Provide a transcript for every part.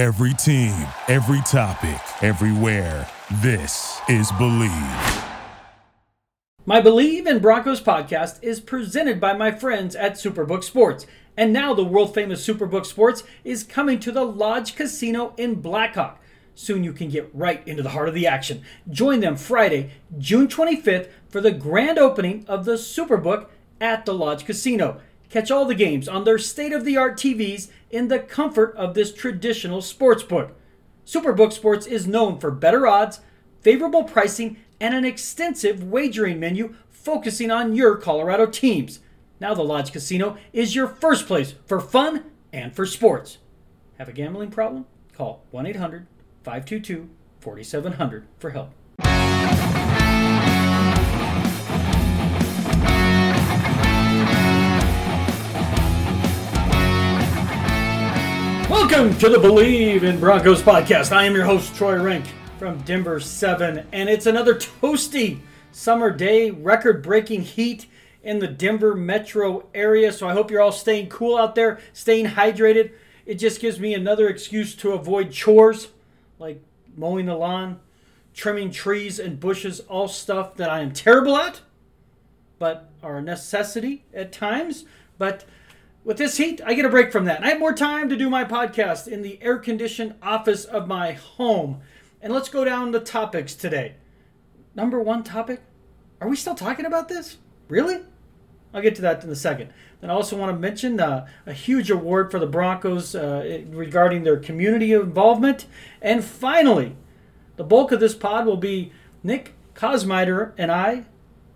Every team, every topic, everywhere. This is Bleav. My Bleav in Broncos podcast is presented by my friends at Superbook Sports. And now the world famous Superbook Sports is coming to the Lodge Casino in Black Hawk. Soon you can get right into the heart of the action. Join them Friday, June 25th for the grand opening of the Superbook at the Lodge Casino. Catch all the games on their state of the art TVs in the comfort of this traditional sports book. Superbook Sports is known for better odds, favorable pricing, and an extensive wagering menu focusing on your Colorado teams. Now, the Lodge Casino is your first place for fun and for sports. Have a gambling problem? Call 1 800 522 4700 for help. Welcome to the Bleav in Broncos podcast. I am your host, Troy Renck from Denver 7, and it's another toasty summer day, record breaking heat in the Denver metro area. So I hope you're all staying cool out there, staying hydrated. It just gives me another excuse to avoid chores like mowing the lawn, trimming trees and bushes, all stuff that I am terrible at, but are a necessity at times. But with this heat, I get a break from that. And I have more time to do my podcast in the air conditioned office of my home. And let's go down the topics today. Number one topic are we still talking about this? Really? I'll get to that in a second. And I also want to mention uh, a huge award for the Broncos uh, regarding their community involvement. And finally, the bulk of this pod will be Nick Kosmider and I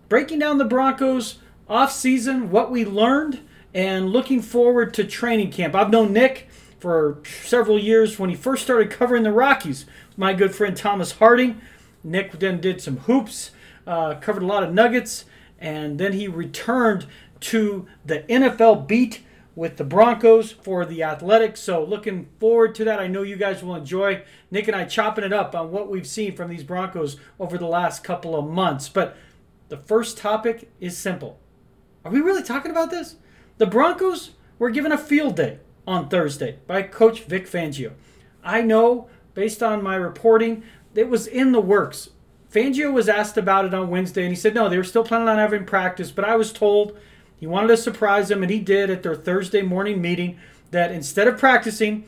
breaking down the Broncos off season, what we learned, and looking forward to training camp. I've known Nick for several years when he first started covering the Rockies. My good friend Thomas Harding. Nick then did some hoops, uh, covered a lot of nuggets, and then he returned to the NFL beat with the Broncos for the Athletics. So looking forward to that. I know you guys will enjoy Nick and I chopping it up on what we've seen from these Broncos over the last couple of months. But the first topic is simple. Are we really talking about this? The Broncos were given a field day on Thursday by Coach Vic Fangio. I know, based on my reporting, it was in the works. Fangio was asked about it on Wednesday, and he said no, they were still planning on having practice. But I was told he wanted to surprise them, and he did at their Thursday morning meeting that instead of practicing,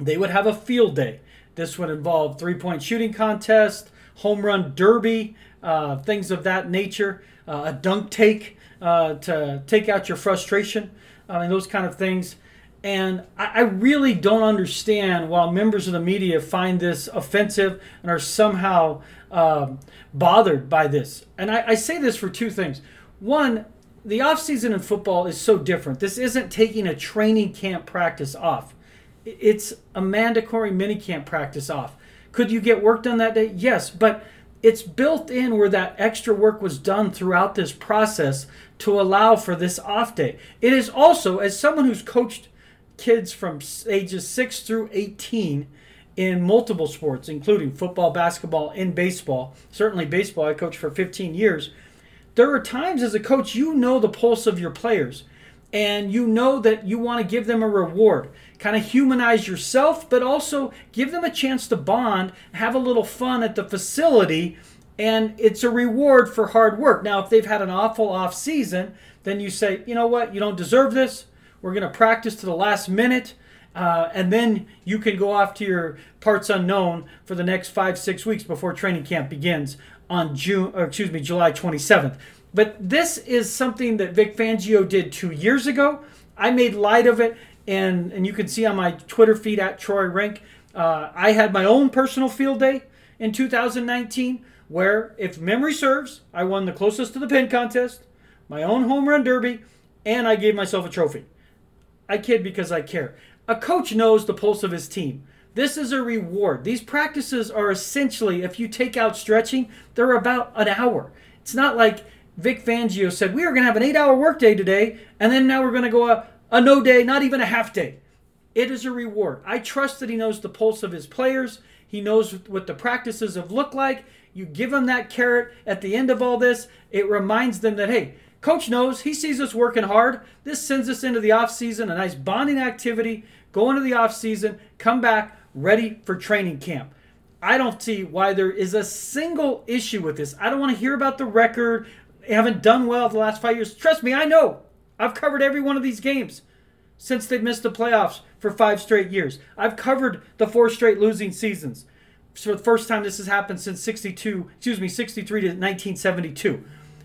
they would have a field day. This would involve three point shooting contest, home run derby, uh, things of that nature, uh, a dunk take uh, to take out your frustration uh, and those kind of things. And I, I really don't understand why members of the media find this offensive and are somehow um, bothered by this. And I, I say this for two things. One, the offseason in football is so different. This isn't taking a training camp practice off. It's a mandatory minicamp practice off. Could you get work done that day? Yes, but it's built in where that extra work was done throughout this process to allow for this off day. It is also, as someone who's coached kids from ages 6 through 18 in multiple sports, including football, basketball, and baseball, certainly baseball, I coached for 15 years. There are times as a coach, you know the pulse of your players and you know that you want to give them a reward. Kind of humanize yourself, but also give them a chance to bond, have a little fun at the facility, and it's a reward for hard work. Now, if they've had an awful off season, then you say, you know what, you don't deserve this. We're going to practice to the last minute. Uh, and then you can go off to your parts unknown for the next five, six weeks before training camp begins on June, excuse me, July 27th. But this is something that Vic Fangio did two years ago. I made light of it, and, and you can see on my Twitter feed at Troy Renck. Uh, I had my own personal field day in 2019 where, if memory serves, I won the closest to the pin contest, my own home run derby, and I gave myself a trophy. I kid because I care. A coach knows the pulse of his team. This is a reward. These practices are essentially, if you take out stretching, they're about an hour. It's not like Vic Fangio said, we are going to have an eight hour workday today, and then now we're going to go a, a no day, not even a half day. It is a reward. I trust that he knows the pulse of his players. He knows what the practices have looked like. You give him that carrot at the end of all this, it reminds them that, hey, coach knows he sees us working hard. This sends us into the off season, a nice bonding activity. Go into the off season, come back, ready for training camp. I don't see why there is a single issue with this. I don't want to hear about the record. Haven't done well the last five years. Trust me, I know. I've covered every one of these games since they've missed the playoffs for five straight years. I've covered the four straight losing seasons. For the first time this has happened since 62, excuse me, 63 to 1972.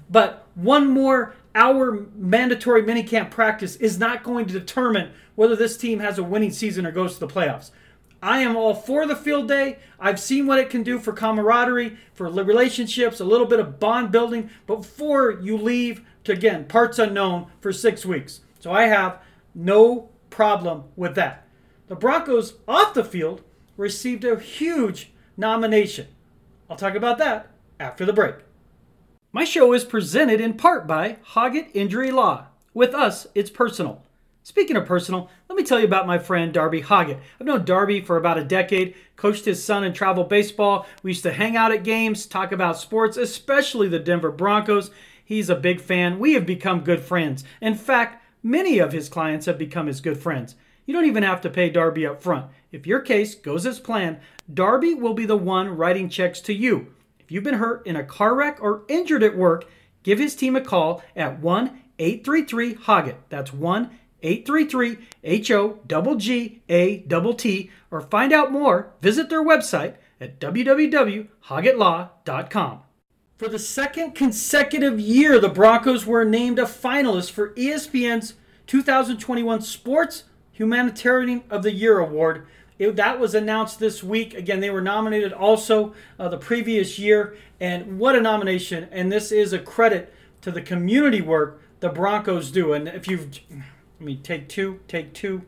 But one more hour mandatory minicamp practice is not going to determine whether this team has a winning season or goes to the playoffs. I am all for the field day. I've seen what it can do for camaraderie, for relationships, a little bit of bond building, before you leave to, again, parts unknown for six weeks. So I have no problem with that. The Broncos off the field received a huge nomination. I'll talk about that after the break. My show is presented in part by Hoggatt Injury Law. With us, it's personal. Speaking of personal, let me tell you about my friend Darby Hoggatt. I've known Darby for about a decade, coached his son in travel baseball. We used to hang out at games, talk about sports, especially the Denver Broncos. He's a big fan. We have become good friends. In fact, many of his clients have become his good friends. You don't even have to pay Darby up front. If your case goes as planned, Darby will be the one writing checks to you. If you've been hurt in a car wreck or injured at work, give his team a call at 1 833 Hoggatt. That's 1 833 H O G A T T, or find out more, visit their website at www.hoggattlaw.com. For the second consecutive year, the Broncos were named a finalist for ESPN's 2021 Sports Humanitarian of the Year award. It, that was announced this week. Again, they were nominated also uh, the previous year, and what a nomination! And this is a credit to the community work the Broncos do. And if you've let me take two, take two.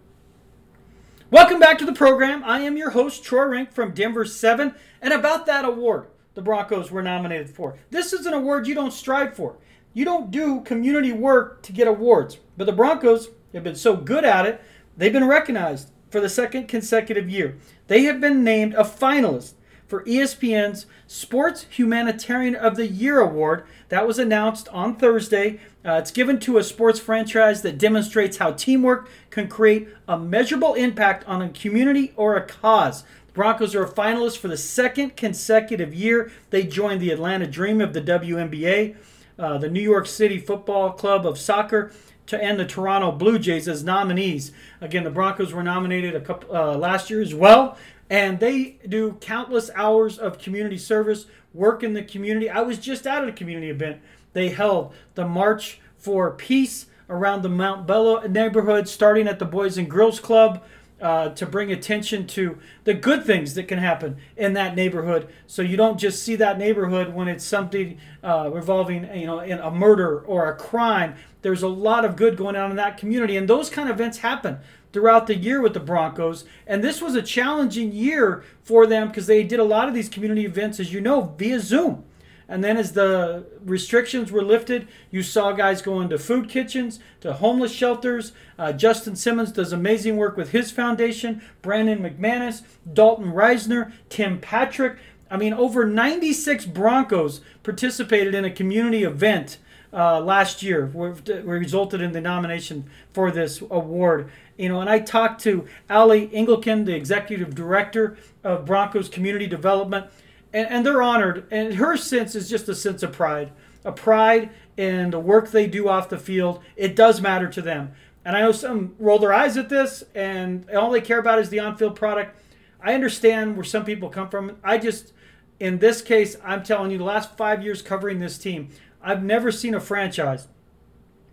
Welcome back to the program. I am your host, Troy Renck from Denver 7, and about that award the Broncos were nominated for. This is an award you don't strive for. You don't do community work to get awards. But the Broncos have been so good at it, they've been recognized for the second consecutive year. They have been named a finalist for ESPN's Sports Humanitarian of the Year award. That was announced on Thursday. Uh, it's given to a sports franchise that demonstrates how teamwork can create a measurable impact on a community or a cause. The Broncos are a finalist for the second consecutive year. They joined the Atlanta Dream of the WNBA, uh, the New York City Football Club of Soccer, to and the Toronto Blue Jays as nominees. Again, the Broncos were nominated a couple uh, last year as well and they do countless hours of community service, work in the community. I was just at a community event. They held the March for Peace around the Montbello neighborhood, starting at the Boys and Girls Club. Uh, to bring attention to the good things that can happen in that neighborhood, so you don't just see that neighborhood when it's something uh, revolving, you know, in a murder or a crime. There's a lot of good going on in that community, and those kind of events happen throughout the year with the Broncos. And this was a challenging year for them because they did a lot of these community events, as you know, via Zoom. And then as the restrictions were lifted, you saw guys going to food kitchens, to homeless shelters. Uh, Justin Simmons does amazing work with his foundation. Brandon McManus, Dalton Risner, Tim Patrick. I mean, over 96 Broncos participated in a community event uh, last year, where, resulted in the nomination for this award. You know, and I talked to Ali Engelken, the executive director of Broncos Community Development, and, and they're honored. And her sense is just a sense of pride, a pride in the work they do off the field. It does matter to them. And I know some roll their eyes at this, and all they care about is the on-field product. I understand where some people come from. I just, in this case, I'm telling you, the last five years covering this team, I've never seen a franchise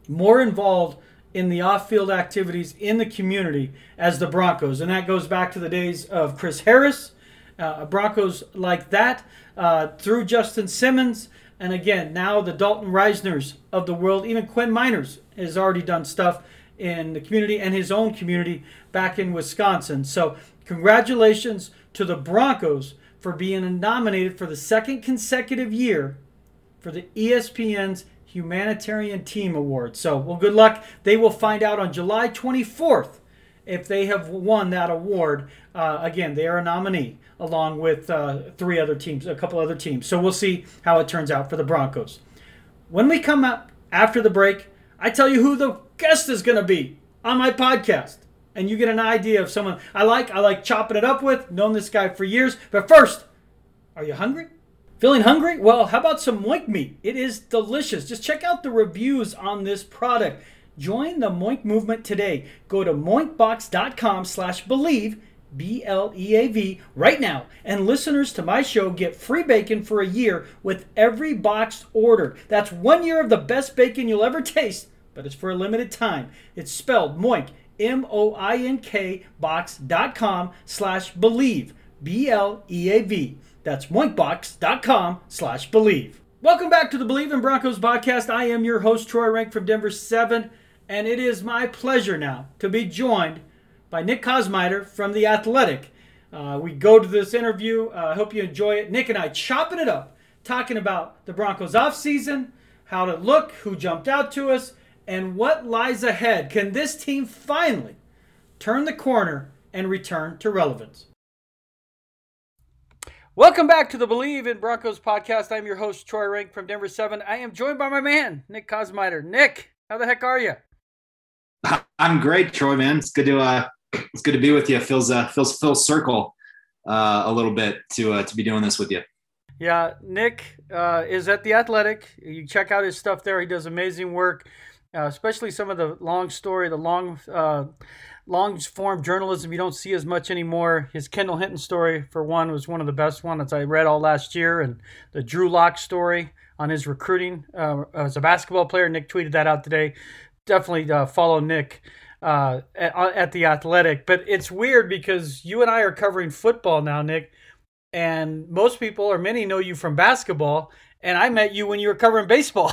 more involved in the off-field activities in the community as the Broncos, and that goes back to the days of Chris Harris, uh, Broncos like that, uh, through Justin Simmons, and again now the Dalton Risners of the world. Even Quinn Meinerz has already done stuff in the community and his own community back in Wisconsin. So congratulations to the Broncos for being nominated for the second consecutive year for the ESPN's Humanitarian Team Award. So, well, good luck. They will find out on July 24th if they have won that award. Uh, again, they are a nominee along with uh, three other teams, a couple other teams. So we'll see how it turns out for the Broncos. When we come up after the break, I tell you who the guest is going to be on my podcast. and you get an idea of someone I like, I like chopping it up with, known this guy for years. But first, are you hungry? Feeling hungry? Well, how about some moink meat? It is delicious. Just check out the reviews on this product. Join the Moink movement today. Go to moinkbox.com slash bleav, B-L-E-A-V, right now. And listeners to my show get free bacon for a year with every box ordered. That's one year of the best bacon you'll ever taste, but it's for a limited time. It's spelled Moink, M-O-I-N-K, box.com slash bleav, B-L-E-A-V. That's moinkbox.com slash bleav. Welcome back to the Bleav in Broncos podcast. I am your host, Troy Renck from Denver 7, and it is my pleasure now to be joined by Nick Kosmider from The Athletic. Uh, we go to this interview. Uh, I uh, hope you enjoy it. Nick and I chopping it up, talking about the Broncos offseason, how to look, who jumped out to us, and what lies ahead. Can this team finally turn the corner and return to relevance? Welcome back to the Bleav in Broncos podcast. I'm your host, Troy Renck from Denver 7. I am joined by my man, Nick Kosmider. Nick, how the heck are you? I'm great, Troy, man. It's good to uh it's good to be with you. Feels uh feels full circle uh a little bit to uh to be doing this with you. Yeah, Nick uh, is at the Athletic. You check out his stuff there. He does amazing work, uh, especially some of the long story, the long uh, long form journalism you don't see as much anymore. His Kendall Hinton story, for one, was one of the best ones I read all last year, and the Drew Lock story on his recruiting uh, as a basketball player. Nick tweeted that out today. Definitely uh, follow Nick uh, at, at the Athletic. But it's weird because you and I are covering football now, Nick, and most people or many know you from basketball, and I met you when you were covering baseball.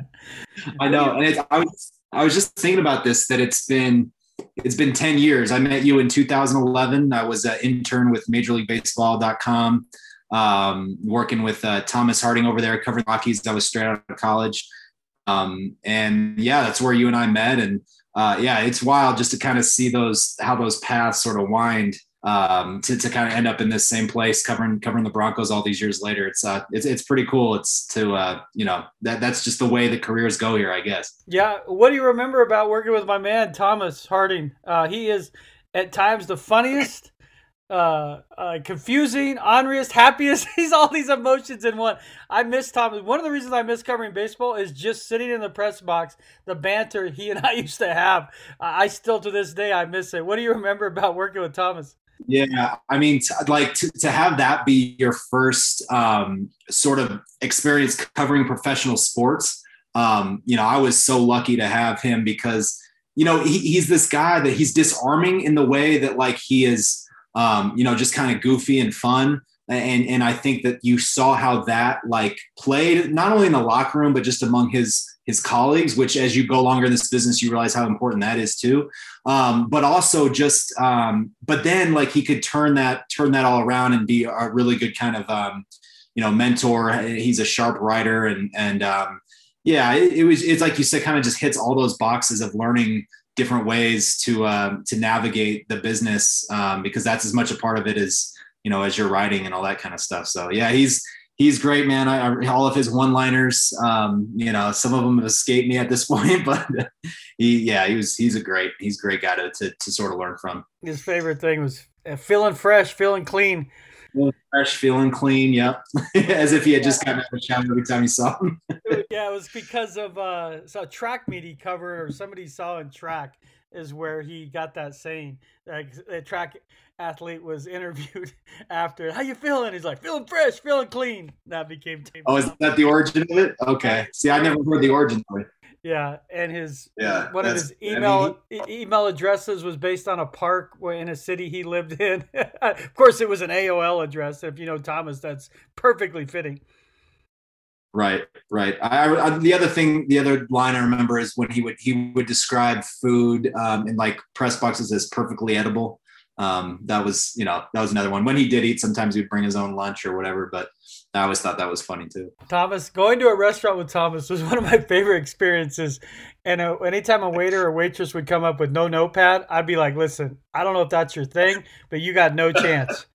I know, and I was I was just thinking about this that it's been it's been 10 years. I met you in 2011. I was an intern with Major League Baseball.com, um, working with uh, Thomas Harding over there covering Rockies. I was straight out of college. Um, and yeah, that's where you and I met. And uh, yeah, it's wild just to kind of see those, how those paths sort of wind um, to, to kind of end up in this same place covering covering the Broncos all these years later. It's uh it's it's pretty cool. It's to uh you know that that's just the way the careers go here, I guess. Yeah. What do you remember about working with my man Thomas Harding? Uh, he is at times the funniest. uh, uh, confusing, honest, happiest. He's all these emotions in one. I miss Thomas. One of the reasons I miss covering baseball is just sitting in the press box, the banter he and I used to have. I still to this day I miss it. What do you remember about working with Thomas? Yeah, I mean, t- like to, to have that be your first um, sort of experience covering professional sports. Um, you know, I was so lucky to have him because you know he, he's this guy that he's disarming in the way that like he is, um, you know, just kind of goofy and fun. And and I think that you saw how that like played not only in the locker room but just among his his colleagues, which as you go longer in this business, you realize how important that is too. Um, but also just, um, but then like he could turn that, turn that all around and be a really good kind of, um, you know, mentor. He's a sharp writer and, and, um, yeah, it, it, was, it's like you said, kind of just hits all those boxes of learning different ways to, um, to navigate the business. Um, because that's as much a part of it as, you know, as you're writing and all that kind of stuff. So yeah, he's, he's great, man. I, I, all of his one-liners, um, you know, some of them have escaped me at this point, but he, yeah, he was, he's a great, he's a great guy to, to, to sort of learn from. His favorite thing was uh, feeling fresh, feeling clean. Feeling fresh, feeling clean. Yep, as if he had just gotten out of the shower every time he saw him. yeah, it was because of uh, so track meet he covered or somebody saw in track is where he got that saying. Like a track athlete was interviewed after, "How you feeling?" He's like, "Feeling fresh, feeling clean." That became. Oh, is that the origin of it? Okay. See, I never heard the origin of it. Yeah, and his yeah, one of his email I mean, email addresses was based on a park in a city he lived in. of course, it was an AOL address. If you know Thomas, that's perfectly fitting. Right, right. I, I, the other thing, the other line I remember is when he would he would describe food um, in like press boxes as perfectly edible. Um, that was you know that was another one. When he did eat, sometimes he'd bring his own lunch or whatever. But I always thought that was funny too. Thomas going to a restaurant with Thomas was one of my favorite experiences. And uh, anytime a waiter or waitress would come up with no notepad, I'd be like, "Listen, I don't know if that's your thing, but you got no chance."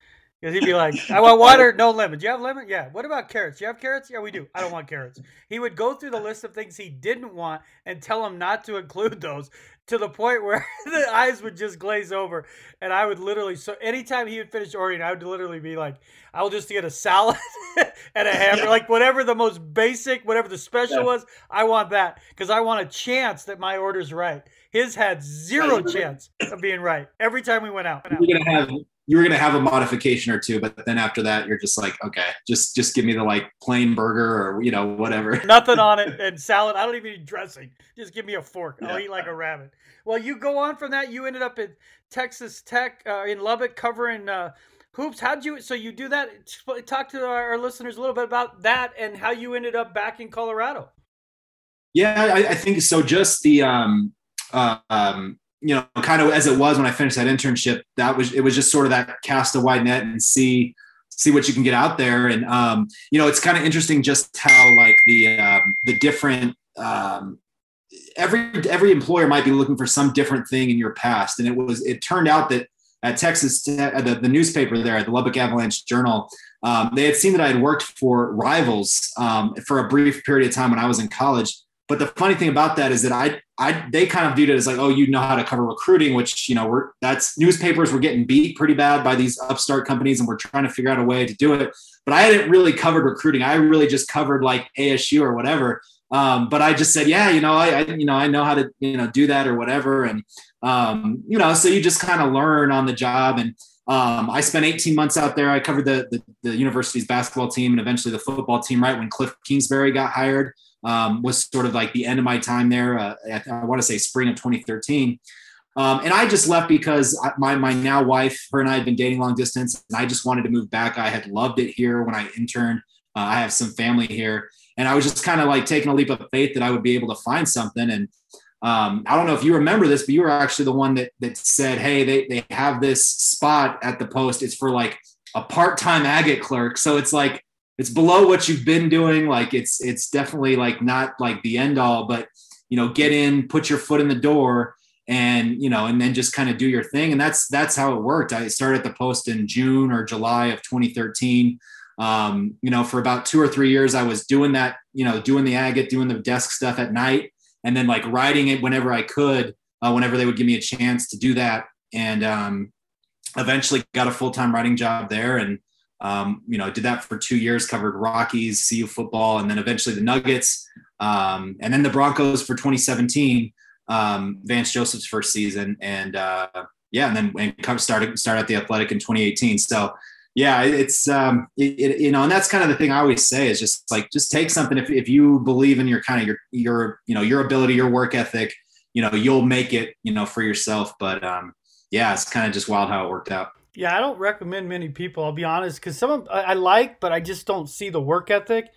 Because he'd be like, I want water, no lemon. Do you have lemon? Yeah. What about carrots? Do you have carrots? Yeah, we do. I don't want carrots. He would go through the list of things he didn't want and tell him not to include those to the point where the eyes would just glaze over. And I would literally, so anytime he would finish ordering, I would literally be like, I'll just get a salad and a hamburger, like whatever the most basic, whatever the special yeah. was, I want that because I want a chance that my order's right. His had zero chance of being right every time we went out. You're gonna have you were gonna have a modification or two, but then after that, you're just like, okay, just just give me the like plain burger or you know whatever. Nothing on it and salad. I don't even need dressing. Just give me a fork. I'll yeah. eat like a rabbit. Well, you go on from that. You ended up at Texas Tech uh, in Lubbock covering uh, hoops. How'd you? So you do that? Talk to our, our, listeners a little bit about that and how you ended up back in Colorado. Yeah, I, I think so. Just the um, uh, um, you know, kind of as it was when I finished that internship, that was it was just sort of that cast a wide net and see see what you can get out there. And um, you know, it's kind of interesting just how like the um, the different um, every every employer might be looking for some different thing in your past. And it was it turned out that at Texas, the, the newspaper there at the Lubbock Avalanche Journal, um, they had seen that I had worked for rivals um, for a brief period of time when I was in college. But the funny thing about that is that I, I, they kind of viewed it as like, oh, you know how to cover recruiting, which you know, we're that's newspapers were getting beat pretty bad by these upstart companies, and we're trying to figure out a way to do it. But I hadn't really covered recruiting. I really just covered like ASU or whatever. Um, but I just said, yeah, you know, I, I, you know, I know how to, you know, do that or whatever. And, um, you know, so you just kind of learn on the job. And um, I spent 18 months out there. I covered the, the, the university's basketball team and eventually the football team. Right when Cliff Kingsbury got hired, um, was sort of like the end of my time there. Uh, I, I want to say spring of 2013. Um, and I just left because my, my now wife, her and I had been dating long distance, and I just wanted to move back. I had loved it here when I interned. Uh, I have some family here, and I was just kind of like taking a leap of faith that I would be able to find something. And um, I don't know if you remember this, but you were actually the one that that said, "Hey, they they have this spot at the post. It's for like a part time agate clerk, so it's like it's below what you've been doing. Like it's it's definitely like not like the end all, but you know, get in, put your foot in the door, and you know, and then just kind of do your thing. And that's that's how it worked. I started at the Post in June or July of 2013. Um, you know, for about two or three years, I was doing that. You know, doing the agate, doing the desk stuff at night, and then like writing it whenever I could, uh, whenever they would give me a chance to do that. And um, eventually got a full time writing job there, and um, you know, did that for two years, covered Rockies, CU football, and then eventually the Nuggets, um, and then the Broncos for 2017, um, Vance Joseph's first season, and uh, yeah, and then and started started at the Athletic in 2018. So yeah, it's um, it, it, you know, and that's kind of the thing I always say is just like just take something if if you believe in your kind of your your you know your ability, your work ethic, you know, you'll make it you know for yourself. But um, yeah, it's kind of just wild how it worked out. Yeah, I don't recommend many people. I'll be honest, because some of I, I like, but I just don't see the work ethic.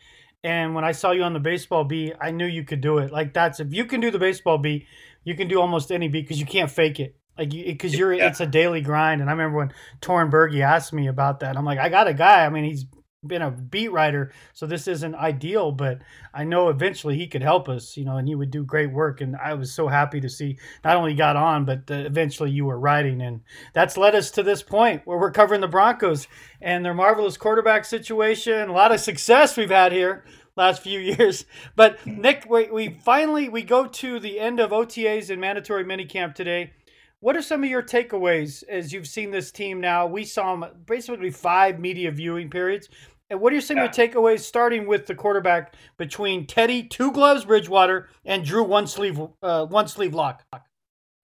And when I saw you on the baseball beat, I knew you could do it. Like that's if you can do the baseball beat, you can do almost any beat because you can't fake it. Like because you, are yeah. it's a daily grind. And I remember when Torin Berge asked me about that. I'm like, I got a guy. I mean, he's been a beat writer, so this isn't ideal, but I know eventually he could help us, you know, and he would do great work. And I was so happy to see not only got on, but uh, eventually you were writing, and that's led us to this point where we're covering the Broncos and their marvelous quarterback situation. A lot of success we've had here last few years. But Nick, we, we finally we go to the end of OTAs and mandatory minicamp today. What are some of your takeaways as you've seen this team now? We saw them basically five media viewing periods. And what are some yeah. of your takeaways, starting with the quarterback between Teddy Two Gloves Bridgewater and Drew One Sleeve uh, One Sleeve Lock?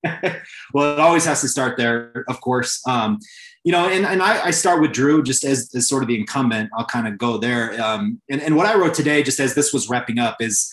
well, it always has to start there, of course. Um, you know, and, and I, I, start with Drew just as, as sort of the incumbent. I'll kind of go there. Um, and, and what I wrote today, just as this was wrapping up, is,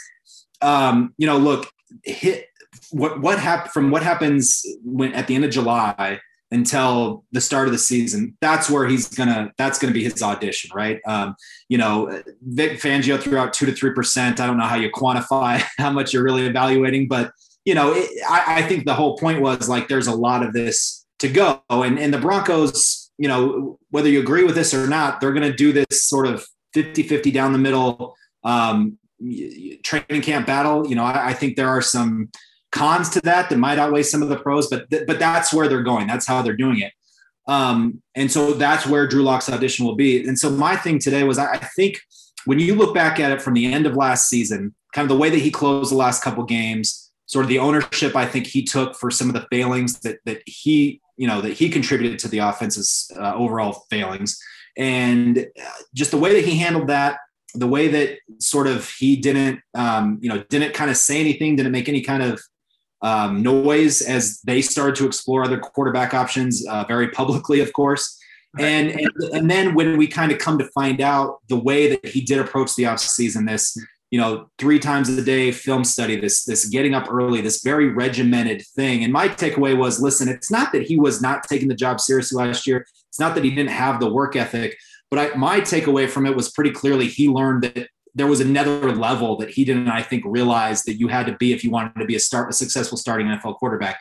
um, you know, look, hit what what happened from what happens when at the end of July until the start of the season, that's where he's gonna. That's gonna be his audition, right? Um, you know, Vic Fangio threw out two to three percent. I don't know how you quantify how much you're really evaluating, but you know, it, I, I think the whole point was like there's a lot of this to go, and and the Broncos, you know, whether you agree with this or not, they're gonna do this sort of 50-50 down the middle um, training camp battle. You know, I, I think there are some cons to that that might outweigh some of the pros, but th- but that's where they're going. That's how they're doing it. Um, and so that's where Drew Lock's audition will be. And so my thing today was I, I think when you look back at it from the end of last season, kind of the way that he closed the last couple games, sort of the ownership I think he took for some of the failings that that he you know that he contributed to the offense's uh, overall failings, and uh, just the way that he handled that, the way that sort of he didn't um, you know didn't kind of say anything, didn't make any kind of um, noise as they started to explore other quarterback options uh, very publicly, of course. And, and, and then when we kind of come to find out the way that he did approach the offseason, this you know three times a day film study, this this getting up early, this very regimented thing. And my takeaway was, listen, it's not that he was not taking the job seriously last year. It's not that he didn't have the work ethic, but I, my takeaway from it was pretty clearly he learned that there was another level that he didn't, I think, realize that you had to be if you wanted to be a start a successful starting NFL quarterback.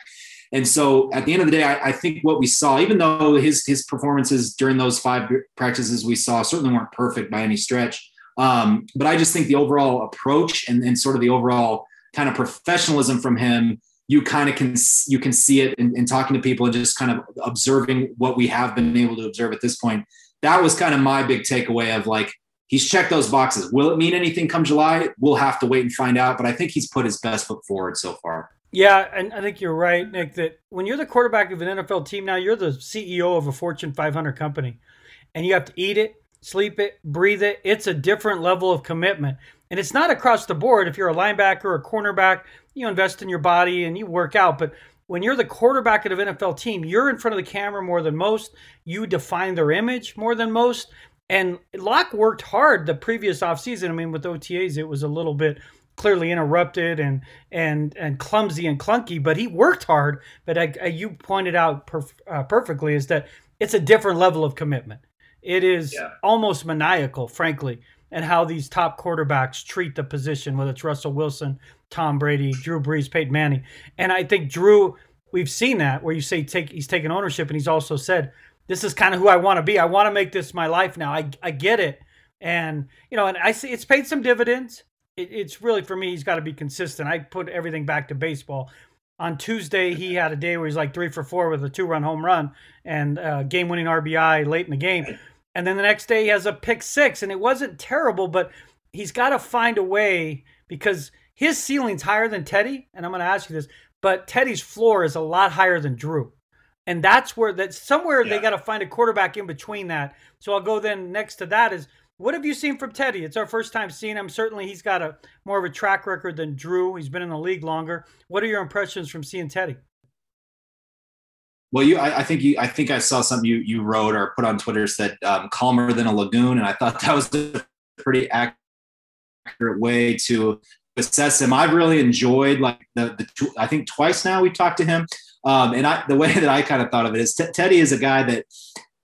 And so at the end of the day, I, I, think what we saw, even though his his performances during those five practices we saw certainly weren't perfect by any stretch, um, but I just think the overall approach and, and sort of the overall kind of professionalism from him, you kind of can you can see it in, in talking to people and just kind of observing what we have been able to observe at this point. That was kind of my big takeaway of like he's checked those boxes. Will it mean anything come July? We'll have to wait and find out. But I think he's put his best foot forward so far. Yeah, and I think you're right, Nick, that when you're the quarterback of an NFL team now, you're the CEO of a Fortune 500 company and you have to eat it, sleep it, breathe it. It's a different level of commitment. And it's not across the board. If you're a linebacker or a cornerback, you invest in your body and you work out. But when you're the quarterback of an NFL team, you're in front of the camera more than most. You define their image more than most. And Lock worked hard the previous offseason. I mean, with OTAs, it was a little bit clearly interrupted and and and clumsy and clunky, but he worked hard. But I, I, you pointed out perf- uh, perfectly is that it's a different level of commitment. It is yeah. almost maniacal, frankly, and how these top quarterbacks treat the position, whether it's Russell Wilson, Tom Brady, Drew Brees, Peyton Manning, and I think Drew. We've seen that where you say take he's taken ownership, and he's also said this is kind of who I want to be. I want to make this my life now. I I get it, and you know, and I see it's paid some dividends. It, it's really for me. He's got to be consistent. I put everything back to baseball. On Tuesday, he had a day where he's like three for four with a two-run home run and uh, game-winning RBI late in the game. And then the next day, he has a pick six, and it wasn't terrible, but he's got to find a way because his ceiling's higher than Teddy. And I'm going to ask you this, but Teddy's floor is a lot higher than Drew and that's where that somewhere yeah. they got to find a quarterback in between that. So I'll go then next to that is what have you seen from Teddy? It's our first time seeing him. Certainly, he's got a more of a track record than Drew. He's been in the league longer. What are your impressions from seeing Teddy? Well, you, I, I think you, I think I saw something you you wrote or put on Twitter said um, calmer than a lagoon, and I thought that was a pretty accurate way to assess him. I've really enjoyed like the the I think twice now we talked to him um, and I, the way that I kind of thought of it is T- Teddy is a guy that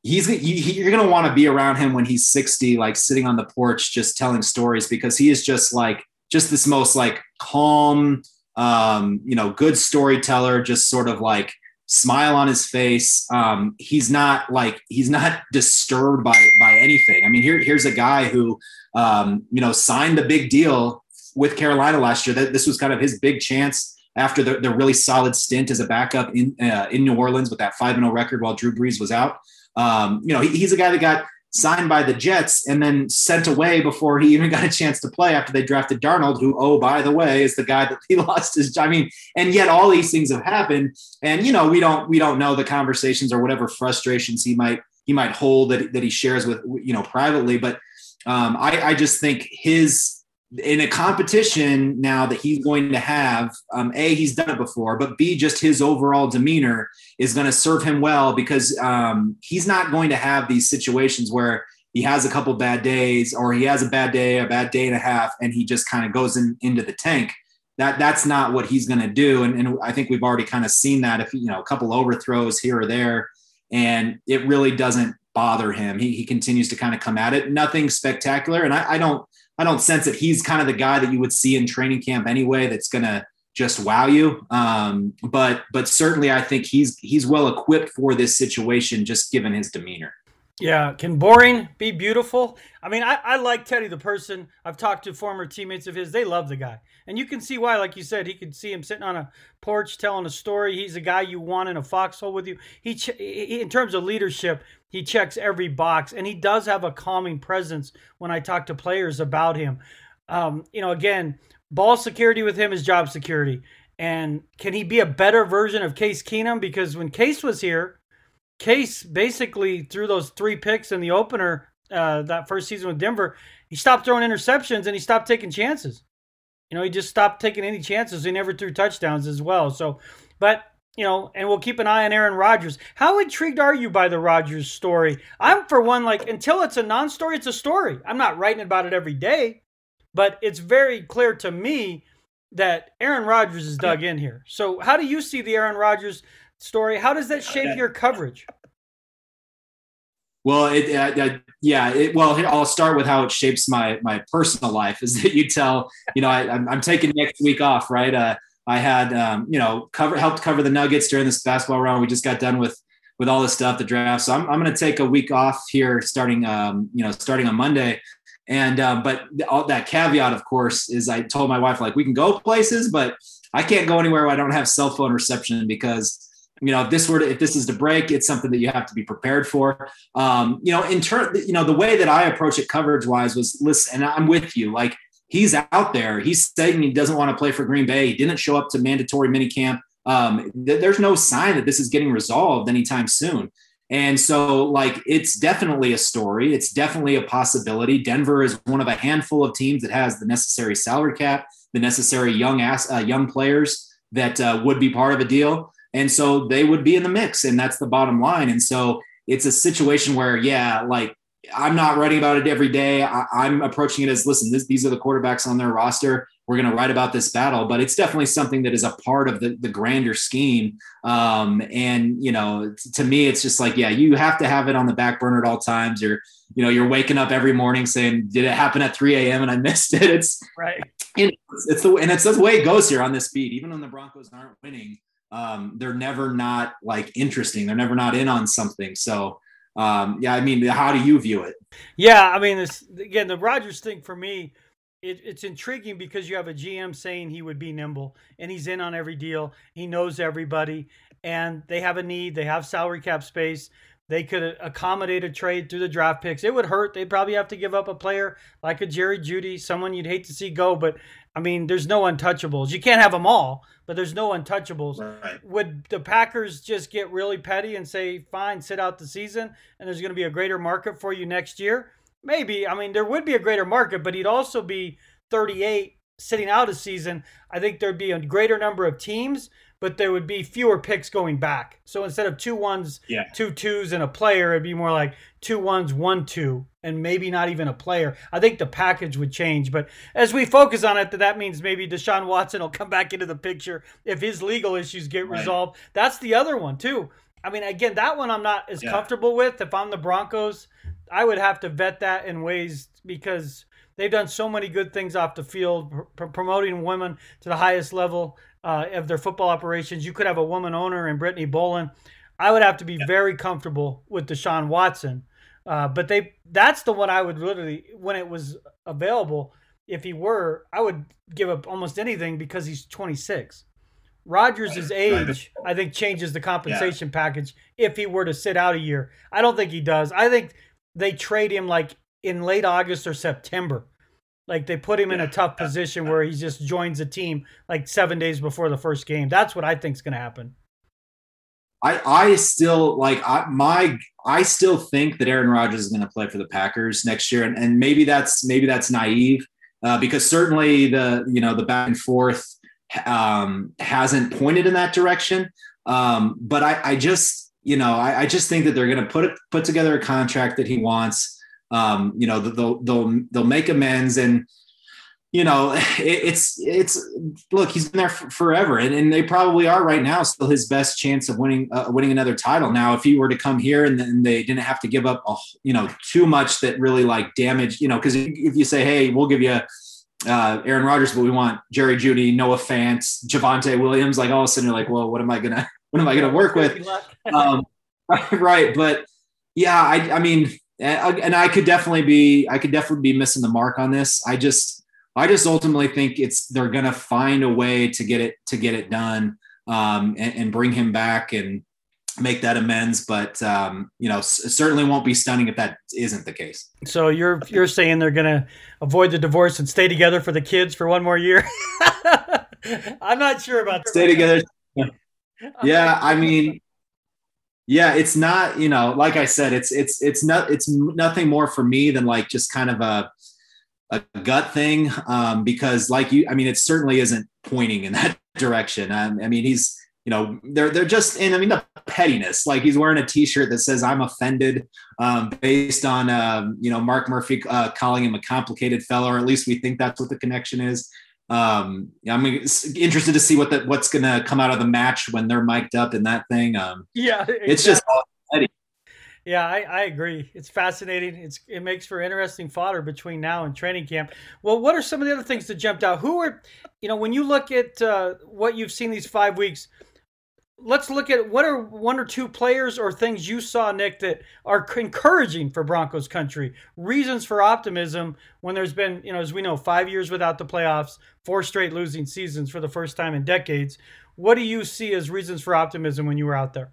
he's he, he, you're going to want to be around him when he's 60, like sitting on the porch, just telling stories because he is just like, just this most like calm, um, you know, good storyteller, just sort of like smile on his face. Um, he's not like, he's not disturbed by, by anything. I mean, here, here's a guy who, um, you know, signed the big deal with Carolina last year that this was kind of his big chance after the, the really solid stint as a backup in uh, in New Orleans with that five and zero oh record while Drew Brees was out. Um, you know, he, he's a guy that got signed by the Jets and then sent away before he even got a chance to play after they drafted Darnold, who, oh, by the way, is the guy that he lost his I mean, and yet all these things have happened. And, you know, we don't we don't know the conversations or whatever frustrations he might he might hold that, that he shares with, you know, privately. But um, I, I just think his in a competition now that he's going to have, um, A, he's done it before, but B, just his overall demeanor is going to serve him well because um, he's not going to have these situations where he has a couple bad days or he has a bad day, a bad day and a half, and he just kind of goes in, into the tank. That that's not what he's going to do, and, and I think we've already kind of seen that. If you know a couple overthrows here or there, and it really doesn't bother him. He, he continues to kind of come at it. Nothing spectacular, and I, I don't I don't sense that he's kind of the guy that you would see in training camp anyway. That's going to just wow you. Um, but but certainly, I think he's he's well equipped for this situation, just given his demeanor. Yeah, can boring be beautiful? I mean, I, I like Teddy the person. I've talked to former teammates of his. They love the guy. And you can see why, like you said, he could see him sitting on a porch telling a story. He's a guy you want in a foxhole with you. He, he in terms of leadership, he checks every box and he does have a calming presence when I talk to players about him. Um, you know, again, ball security with him is job security. And can he be a better version of Case Keenum? Because when Case was here, Case basically threw those three picks in the opener uh, that first season with Denver. He stopped throwing interceptions and he stopped taking chances. You know, he just stopped taking any chances. He never threw touchdowns as well. So, but you know, and we'll keep an eye on Aaron Rodgers. How intrigued are you by the Rodgers story? I'm for one like until it's a non-story, it's a story. I'm not writing about it every day, but it's very clear to me that Aaron Rodgers is dug in here. So, how do you see the Aaron Rodgers story. How does that shape your coverage? Well, it, uh, uh, yeah, it, well, I'll start with how it shapes my my personal life. Is that you tell, you know, I, am taking next week off, right? Uh, I had, um, you know, cover helped cover the Nuggets during this basketball round. We just got done with with all this stuff, the draft. So I'm, I'm going to take a week off here, starting, um, you know, starting on Monday. And uh, but all that caveat, of course, is I told my wife like we can go places, but I can't go anywhere where I don't have cell phone reception because you know if this were to, if this is to break it's something that you have to be prepared for um, you know in turn you know the way that i approach it coverage wise was listen and i'm with you like he's out there. He's saying he doesn't want to play for green bay. He didn't show up to mandatory minicamp. Um, th- there's no sign that this is getting resolved anytime soon. And so like it's definitely a story. It's definitely a possibility. Denver is one of a handful of teams that has the necessary salary cap the necessary young ass uh, young players that uh, would be part of a deal. And so they would be in the mix, and that's the bottom line. And so it's a situation where, yeah, like I'm not writing about it every day. I, am approaching it as listen, this, these are the quarterbacks on their roster. We're going to write about this battle, but it's definitely something that is a part of the, the grander scheme. Um, and, you know, t- to me, it's just like, yeah, you have to have it on the back burner at all times. You're, you know, you're waking up every morning saying, did it happen at 3 a.m. and I missed it? It's right. It's, it's the, and it's the way it goes here on this beat, even when the Broncos aren't winning um, they're never not like interesting. They're never not in on something. So um, yeah, I mean, how do you view it? Yeah, I mean, this again, the Rodgers thing for me, it, it's intriguing because you have a GM saying he would be nimble and he's in on every deal. He knows everybody, and they have a need. They have salary cap space. They could accommodate a trade through the draft picks. It would hurt. They'd probably have to give up a player like a Jerry Jeudy, someone you'd hate to see go. But I mean, there's no untouchables. You can't have them all, but there's no untouchables. Right. Would the Packers just get really petty and say, fine, sit out the season and there's going to be a greater market for you next year? Maybe. I mean, there would be a greater market, but he'd also be 38 sitting out a season. I think there'd be a greater number of teams but there would be fewer picks going back. So instead of two ones, yeah. two twos, and a player, it'd be more like two ones, one two, and maybe not even a player. I think the package would change. But as we focus on it, that means maybe Deshaun Watson will come back into the picture if his legal issues get right. resolved. That's the other one too. I mean, again, that one I'm not as yeah. comfortable with. If I'm the Broncos, I would have to vet that in ways because they've done so many good things off the field, pr- promoting women to the highest level uh, of their football operations. You could have a woman owner in Brittany Bowlen. I would have to be yeah. very comfortable with Deshaun Watson. Uh, but they that's the one I would literally when it was available. If he were, I would give up almost anything because he's 26. Rodgers' age, I think, changes the compensation yeah. package if he were to sit out a year. I don't think he does. I think they trade him like in late August or September. Like they put him yeah. in a tough position where he just joins a team like seven days before the first game. That's what I think is going to happen. I I still like I my I still think that Aaron Rodgers is going to play for the Packers next year, and, and maybe that's maybe that's naive uh, because certainly the you know the back and forth um, hasn't pointed in that direction. Um, but I, I just you know I, I just think that they're going to put it, put together a contract that he wants um, you know, they'll they'll they'll make amends and you know, it, it's it's look, he's been there forever, and, and they probably are right now still his best chance of winning uh, winning another title. Now, if he were to come here and then they didn't have to give up, a, you know, too much that really like damage, you know, because if you say, hey, we'll give you uh, Aaron Rodgers, but we want Jerry Jeudy, Noah Fant, Javonte Williams, like all of a sudden you're like, well, what am I gonna what am I gonna work with? Um, right, but Yeah, I, I mean, and I could definitely be, I could definitely be missing the mark on this. I just, I just ultimately think it's they're going to find a way to get it to get it done um, and, and, bring him back and make that amends. But um, you know, certainly won't be stunning if that isn't the case. So you're you're saying they're going to avoid the divorce and stay together for the kids for one more year? I'm not sure about stay together. Yeah, I mean, yeah, it's not, you know, like I said, it's it's it's not it's nothing more for me than like just kind of a a gut thing um, because like you, I mean, it certainly isn't pointing in that direction. Um, I mean, he's you know they're they're just in I mean the pettiness like he's wearing a T-shirt that says I'm offended um, based on um, you know Mark Murphy uh, calling him a complicated fellow or at least we think that's what the connection is um, I'm interested to see what that what's going to come out of the match when they're mic'd up in that thing. Um, yeah, exactly. it's just Yeah, I, I agree. It's fascinating. It's it makes for interesting fodder between now and training camp. Well, what are some of the other things that jumped out? Who are, you know, when you look at uh, what you've seen these five weeks, let's look at what are one or two players or things you saw, Nick, that are encouraging for Broncos country. Reasons for optimism when there's been, you know, as we know, five years without the playoffs, four straight losing seasons for the first time in decades. What do you see as reasons for optimism when you were out there?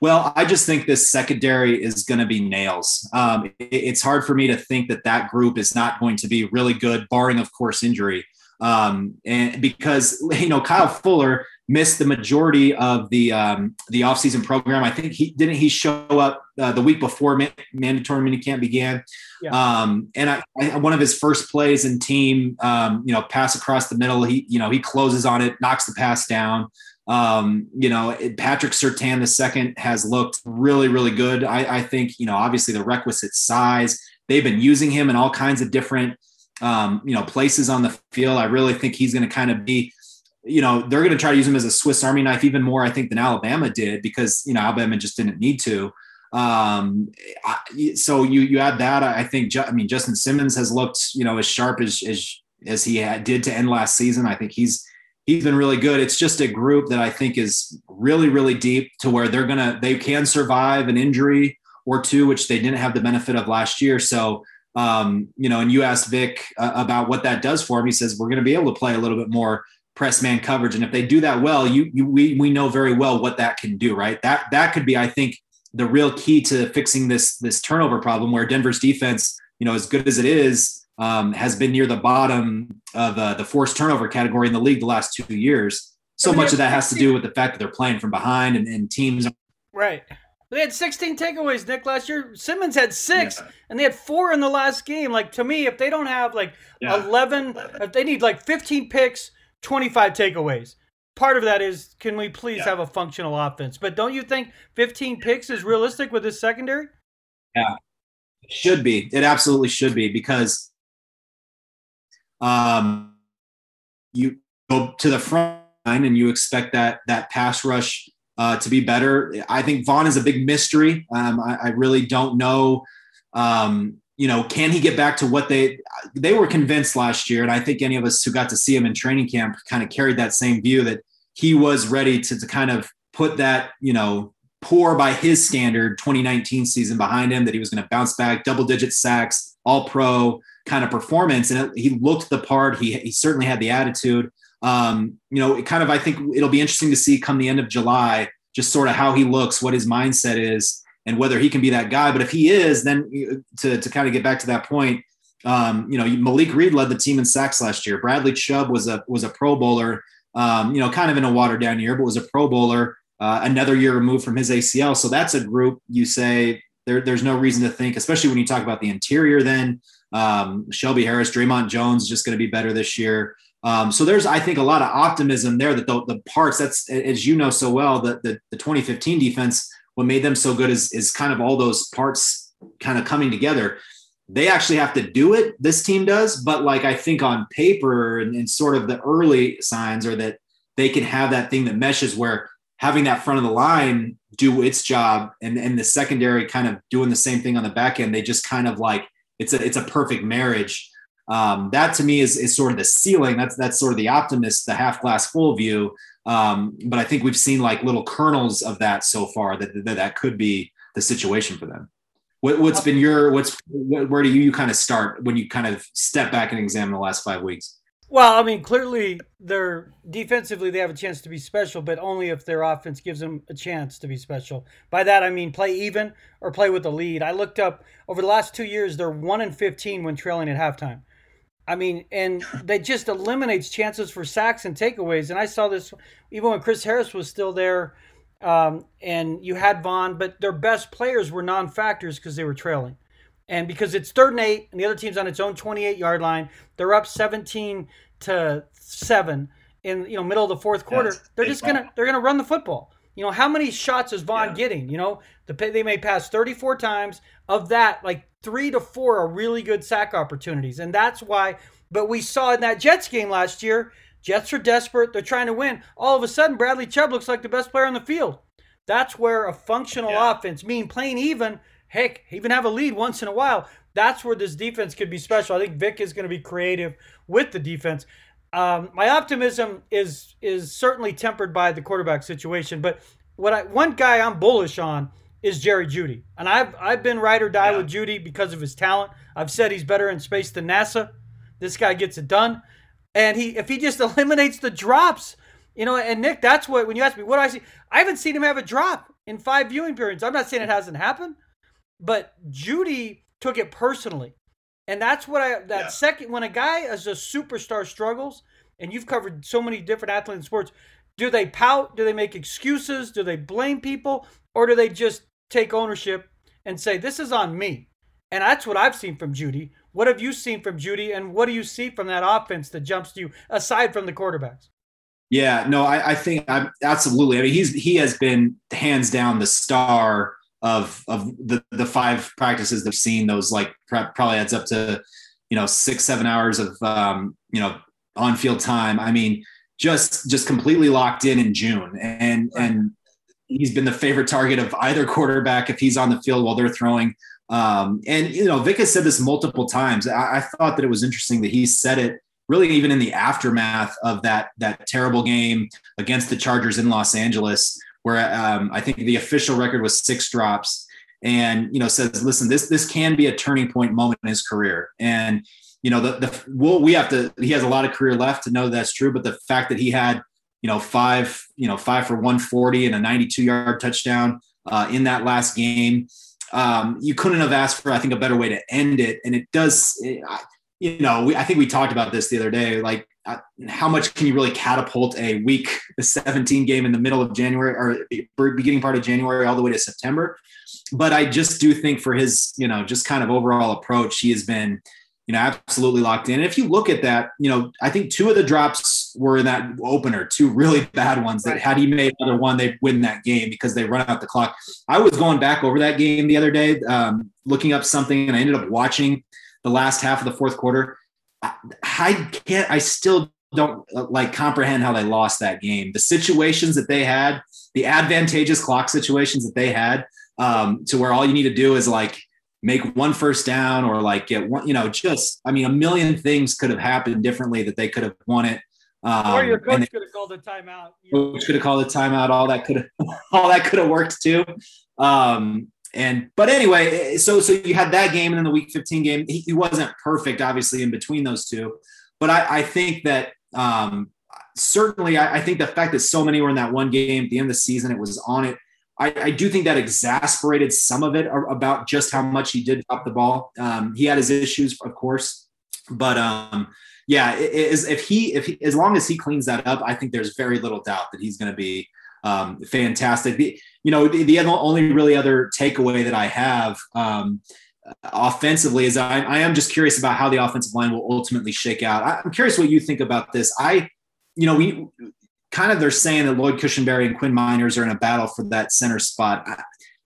Well, I just think this secondary is going to be nails. Um, it's hard for me to think that that group is not going to be really good, barring, of course, injury. Um, and because you know Kyle Fuller missed the majority of the um, the offseason program. I think he didn't he show up uh, the week before ma- mandatory minicamp began. Yeah. Um, and I, I, one of his first plays in team, um, you know, pass across the middle. He you know he closes on it, knocks the pass down. Um, you know, Patrick Surtain the second has looked really really good. I, I think you know obviously the requisite size. They've been using him in all kinds of different um, you know, places on the field. I really think he's going to kind of be, you know, they're going to try to use him as a Swiss Army knife even more, I think, than Alabama did because you know Alabama just didn't need to. Um, I, so you you add that, I think. I mean, Justin Simmons has looked, you know, as sharp as as as he had, did to end last season. I think he's he's been really good. It's just a group that I think is really really deep to where they're gonna they can survive an injury or two, which they didn't have the benefit of last year. So um, you know, and you asked Vic uh, about what that does for him. He says we're going to be able to play a little bit more press man coverage, and if they do that well, you, you we we know very well what that can do, right? That that could be, I think, the real key to fixing this this turnover problem, where Denver's defense, you know, as good as it is, um, has been near the bottom of uh, the forced turnover category in the league the last two years. So much of that has to do with the fact that they're playing from behind and, and teams. Right. They had 16 takeaways, Nick, last year. Simmons had six, yeah. and they had four in the last game. Like, to me, if they don't have like yeah. 11, if they need like 15 picks, 25 takeaways. Part of that is, can we please yeah. have a functional offense? But don't you think 15 picks is realistic with this secondary? Yeah, it should be. It absolutely should be because um, you go to the front line and you expect that that pass rush uh, to be better. I think Von is a big mystery. Um, I, I, really don't know. Um, you know, can he get back to what they they were convinced last year? And I think any of us who got to see him in training camp kind of carried that same view that he was ready to, to kind of put that, you know, poor by his standard 2019 season behind him, that he was going to bounce back, double digit sacks, all pro kind of performance. And it, he looked the part. He, he certainly had the attitude um, you know, it kind of, I think it'll be interesting to see come the end of July, just sort of how he looks, what his mindset is, and whether he can be that guy. But if he is, then to, to kind of get back to that point, um, you know, Malik Reed led the team in sacks last year. Bradley Chubb was a was a Pro Bowler, um, you know, kind of in a watered down year, but was a Pro Bowler. Uh, another year removed from his ACL. So that's a group you say there, there's no reason to think, especially when you talk about the interior. Then um, Shelby Harris, Dre'Mont Jones just going to be better this year. Um, so there's, I think, a lot of optimism there that the, the parts that's, as you know so well, that the, the 2015 defense, what made them so good is, is kind of all those parts kind of coming together. They actually have to do it. This team does, but like I think on paper and, and sort of the early signs are that they can have that thing that meshes where having that front of the line do its job and, and the secondary kind of doing the same thing on the back end. They just kind of like it's a it's a perfect marriage um, that to me is, is sort of the ceiling. That's that's sort of the optimist, the half glass full view. Um, but I think we've seen like little kernels of that so far that that, that could be the situation for them. What, has been your what's where do you, you kind of start when you kind of step back and examine the last five weeks? Well, I mean, clearly they're defensively they have a chance to be special, but only if their offense gives them a chance to be special. By that I mean play even or play with the lead. I looked up over the last two years, they're one in fifteen when trailing at halftime. I mean, and that just eliminates chances for sacks and takeaways. And I saw this even when Chris Harris was still there, um, and you had Von, but their best players were non-factors because they were trailing, and because it's third and eight, and the other team's on its own 28-yard line, they're up 17 to seven in you know middle of the fourth quarter. Yes, they're just gonna they're gonna run the football. You know how many shots is Von yeah. getting? You know the, they may pass 34 times. Of that, like three to four are really good sack opportunities, and that's why. But we saw in that Jets game last year, Jets are desperate. They're trying to win. All of a sudden, Bradley Chubb looks like the best player on the field. That's where a functional yeah. offense, mean playing even, heck, even have a lead once in a while. That's where this defense could be special. I think Vic is going to be creative with the defense. Um, my optimism is is certainly tempered by the quarterback situation, but what I one guy I'm bullish on is Jerry Jeudy, And I've I've been ride or die yeah. with Jeudy because of his talent. I've said he's better in space than NASA. This guy gets it done. And he if he just eliminates the drops, you know, and Nick, that's what when you ask me what do I see, I haven't seen him have a drop in five viewing periods. I'm not saying it hasn't happened, but Jeudy took it personally. And that's what I that yeah. second when a guy as a superstar struggles, and you've covered so many different athletes in sports, do they pout? Do they make excuses? Do they blame people? Or do they just take ownership and say, this is on me. And that's what I've seen from Jeudy. What have you seen from Jeudy? And what do you see from that offense that jumps to you aside from the quarterbacks? Yeah, no, I, I think I'm, absolutely. I mean, he's he has been hands down the star of of the the five practices they've seen. Those like probably adds up to you know six seven hours of um, you know on field time. I mean, just just completely locked in in June, and and he's been the favorite target of either quarterback if he's on the field while they're throwing. Um, and you know, Vic has said this multiple times. I, I, thought that it was interesting that he said it really even in the aftermath of that that terrible game against the Chargers in Los Angeles, where um, I think the official record was six drops. And you know, says, listen, this this can be a turning point moment in his career. And you know, the the well, we have to. He has a lot of career left to know that's true. But the fact that he had you know, five, you know, five for 140 and a 92 yard touchdown uh, in that last game. Um, you couldn't have asked for, I think, a better way to end it. And it does, it, you know, we, I think we talked about this the other day. Like, uh, how much can you really catapult a week 17 game in the middle of January or beginning part of January all the way to September? But I just do think for his, you know, just kind of overall approach, he has been you know, absolutely locked in. And if you look at that, you know, I think two of the drops were in that opener, two really bad ones that had he made another one, they win that game because they run out the clock. I was going back over that game the other day, um, looking up something, and I ended up watching the last half of the fourth quarter. I, I can't, I still don't like comprehend how they lost that game. The situations that they had, the advantageous clock situations that they had, um, to where all you need to do is like make one first down or like get one, you know, just, I mean, a million things could have happened differently that they could have won it. Um, or your coach they, could have called a timeout. Coach could have called a timeout. All that could have, all that could have worked too. Um, and, but anyway, so, so you had that game and then the week 15 game, he, he wasn't perfect, obviously in between those two, but I, I think that, um, certainly I, I think the fact that so many were in that one game at the end of the season, it was on it. I, I, do think that exasperated some of it about just how much he did drop the ball. Um, he had his issues, of course, but um, yeah, it, it is, if he if he, as long as he cleans that up, I think there's very little doubt that he's going to be um, fantastic. The, you know, the, the, only really other takeaway that I have um, offensively is I, I am just curious about how the offensive line will ultimately shake out. I'm curious what you think about this. I, you know, we kind of they're saying that Lloyd Cushenberry and Quinn Meinerz are in a battle for that center spot.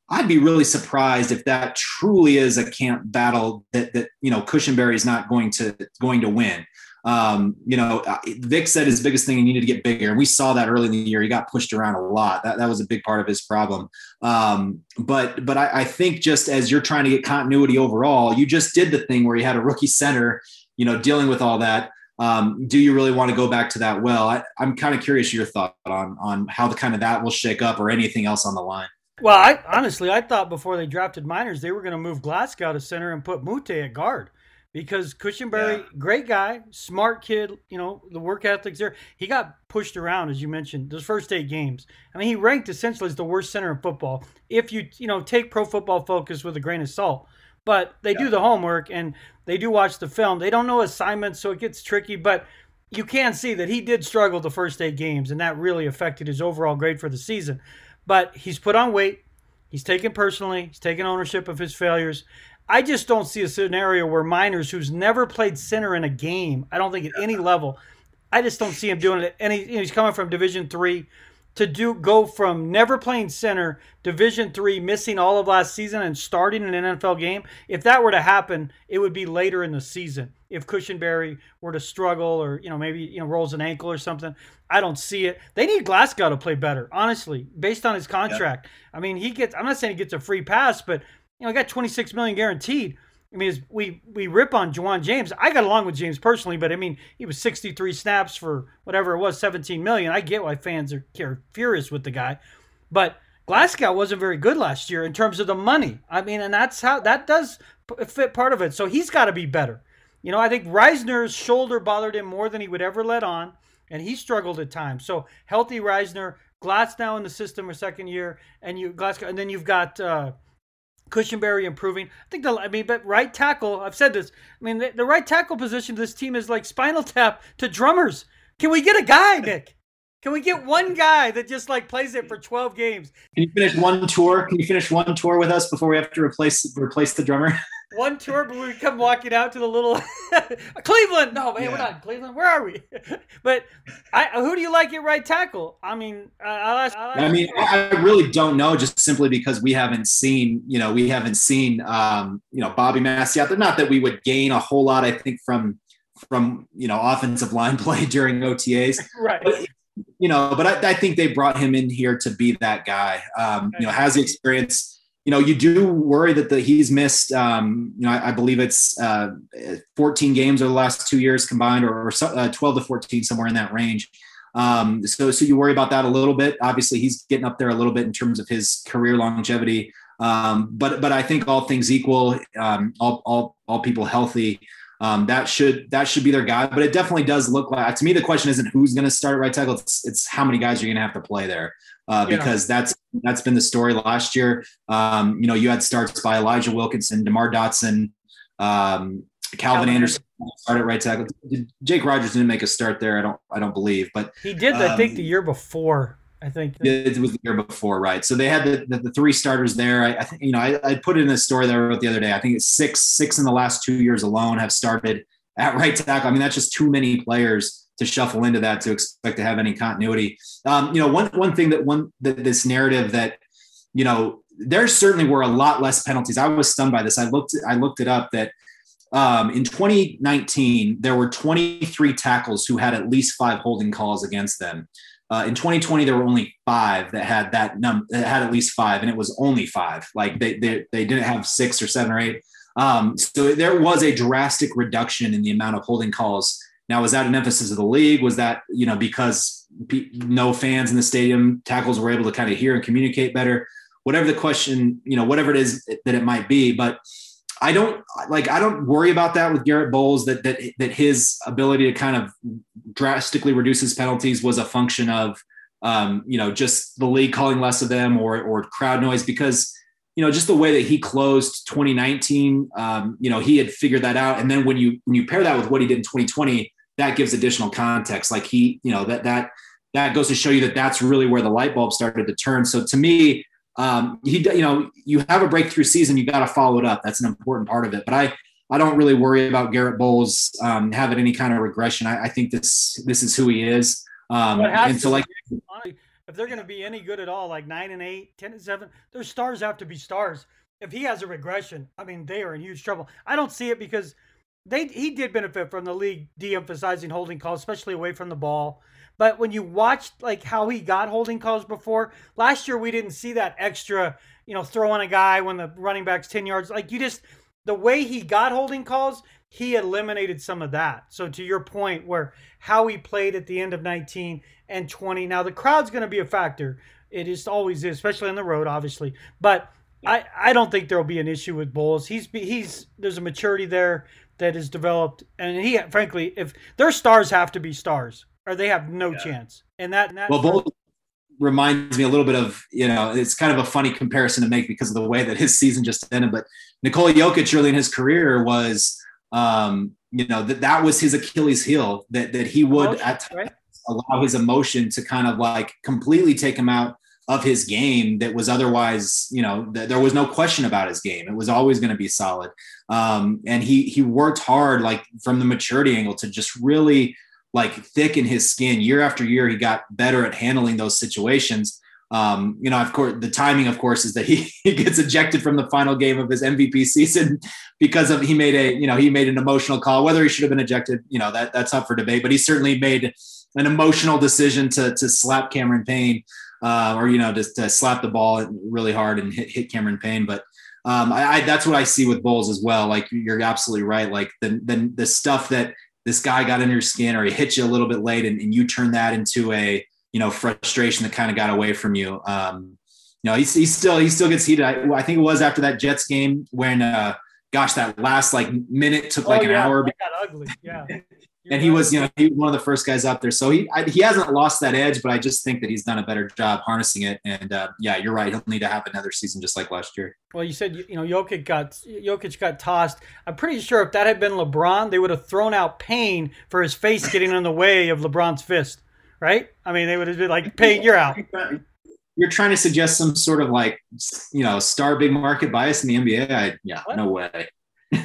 I, would be really surprised if that truly is a camp battle that that you know Cushenberry is not going to going to win. Um, you know, Vic said his biggest thing he needed to get bigger, and we saw that early in the year. He got pushed around a lot. That, that was a big part of his problem. Um, but but I, I think just as you're trying to get continuity overall, you just did the thing where you had a rookie center, you know, dealing with all that um, do you really want to go back to that well? I, am kind of curious your thought on on how the kind of that will shake up or anything else on the line. Well, I honestly I thought before they drafted Meinerz they were going to move Glasgow to center and put Muti at guard because Cushenberry, yeah. great guy, smart kid, you know, the work ethic's there. He got pushed around, as you mentioned, those first eight games. I mean, he ranked essentially as the worst center in football. If you, you know, take pro football focus with a grain of salt. But they yeah. do the homework and they do watch the film. They don't know assignments, so it gets tricky. But you can see that he did struggle the first eight games, and that really affected his overall grade for the season. But he's put on weight. He's taken personally. He's taken ownership of his failures. I just don't see a scenario where Meinerz, who's never played center in a game, I don't think at any level, I just don't see him doing it. And he, you know, he's coming from Division three to do go from never playing center, Division three, missing all of last season, and starting an NFL game. If that were to happen, it would be later in the season. If Cushenberry were to struggle, or you know maybe you know rolls an ankle or something, I don't see it. They need Glasgow to play better, honestly, based on his contract. I mean, he gets. I'm not saying he gets a free pass, but you know, I got 26 million guaranteed. I mean, we we rip on Ja'Wuan James. I got along with James personally, but I mean, he was 63 snaps for whatever it was, 17 million. I get why fans are, are furious with the guy, but Glasgow wasn't very good last year in terms of the money. I mean, and that's how that does fit part of it. So he's got to be better. You know, I think Risner's shoulder bothered him more than he would ever let on, and he struggled at times. So healthy Reisner, Glass now in the system or second year, and you Glasgow, and then you've got. Uh, Cushenberry improving. I think the I mean, but right tackle. I've said this. I mean, the, the right tackle position of this team is like spinal tap to drummers. Can we get a guy, Nick? Can we get one guy that just like plays it for twelve games? Can you finish one tour? Can you finish one tour with us before we have to replace replace the drummer? one tour, but we come walking out to the little Cleveland. No, man, yeah. we're not in Cleveland. Where are we? but I, who do you like at right tackle? I mean, I'll ask, I'll ask I mean, I really don't know, just simply because we haven't seen, you know, we haven't seen, um, you know, Bobby Massie out there. Not that we would gain a whole lot, I think, from from you know offensive line play during OTAs, right? But, you know, but I, I, think they brought him in here to be that guy. Um, okay. You know, has the experience you know, you do worry that the, he's missed, um, you know, I, I believe it's uh, 14 games over the last two years combined, or, or uh, 12 to 14, somewhere in that range. Um, so, so you worry about that a little bit. Obviously, he's getting up there a little bit in terms of his career longevity. Um, but, but I think all things equal, um, all, all, all people healthy, um, that should that should be their guy. But it definitely does look like to me the question isn't who's going to start right tackle. It's, it's how many guys you're going to have to play there uh, because yeah. that's that's been the story last year. Um, you know, you had starts by Elijah Wilkinson, Demar Dotson, um, Calvin, Calvin Anderson started right tackle. Jake Rodgers didn't make a start there. I don't I don't believe, but he did. I think the um, year before. I think it was the year before, right? So they had the, the, the three starters there. I, I, think you know I, I put in a story that I wrote the other day. I think it's six six in the last two years alone have started at right tackle. I mean that's just too many players to shuffle into that to expect to have any continuity. Um, you know, one one thing that one that this narrative that you know there certainly were a lot less penalties. I was stunned by this. I looked I looked it up that um, in 2019 there were 23 tackles who had at least five holding calls against them. Uh, in 2020, there were only five that had that num that had at least five, and it was only five. Like they they, they didn't have six or seven or eight. Um, so there was a drastic reduction in the amount of holding calls. Now, was that an emphasis of the league? Was that you know because no fans in the stadium, tackles were able to kind of hear and communicate better? Whatever the question, you know, whatever it is that it might be, but I don't like I don't worry about that with Garett Bolles that that that his ability to kind of drastically reduce his penalties was a function of um, you know just the league calling less of them or or crowd noise because you know just the way that he closed 2019 um, you know he had figured that out and then when you when you pair that with what he did in 2020 that gives additional context like he you know that that that goes to show you that that's really where the light bulb started to turn so to me um, he, you know, you have a breakthrough season, you got to follow it up. That's an important part of it. But I, I don't really worry about Garett Bolles um, having any kind of regression. I, I, think this, this is who he is. Um, and so, like, if they're going to be any good at all, like nine and eight, 10 and seven, their stars have to be stars. If he has a regression, I mean, they are in huge trouble. I don't see it because they he did benefit from the league de-emphasizing holding calls, especially away from the ball. But when you watched like how he got holding calls before last year, we didn't see that extra, you know, throwing a guy when the running back's ten yards. Like you just the way he got holding calls, he eliminated some of that. So to your point, where how he played at the end of 19 and 20. Now the crowd's going to be a factor. It is always is, especially on the road, obviously. But I, I don't think there'll be an issue with Bolles. He's he's there's a maturity there that is developed, and he frankly, if their stars have to be stars, or they have no yeah. chance. And that, and that well, Bolles reminds me a little bit of you know it's kind of a funny comparison to make because of the way that his season just ended. But Nikola Jokic early in his career was um, you know that that was his Achilles heel that that he would at times right? allow his emotion to kind of like completely take him out of his game that was otherwise, you know, th- there was no question about his game. It was always going to be solid. Um, and he he worked hard, like from the maturity angle, to just really like thicken his skin year after year. He got better at handling those situations. Um, you know, of course, the timing, of course, is that he, he gets ejected from the final game of his MVP season because of he made a you know he made an emotional call. Whether he should have been ejected, you know, that that's up for debate. But he certainly made an emotional decision to to slap Cameron Payne uh, or you know just to slap the ball really hard and hit, hit Cameron Payne. But um, I, I, that's what I see with Bolles as well. Like you're absolutely right. Like the the, the stuff that this guy got in your skin or he hit you a little bit late and, and you turn that into a you know frustration that kind of got away from you. Um, you know, he, he still he still gets heated. I, I, think it was after that Jets game when uh, gosh that last like minute took like oh, yeah, an hour. Got ugly. Yeah. and he was, you know, he was one of the first guys up there. So he I, he hasn't lost that edge, but I just think that he's done a better job harnessing it. And uh, yeah, you're right. He'll need to have another season just like last year. Well, you said you know Jokic got Jokic got tossed. I'm pretty sure if that had been LeBron, they would have thrown out Payne for his face getting in the way of LeBron's fist, right? I mean, they would have been like, Payne, you're out. You're trying to suggest some sort of like, you know, star big market bias in the NBA. I, yeah, what? no way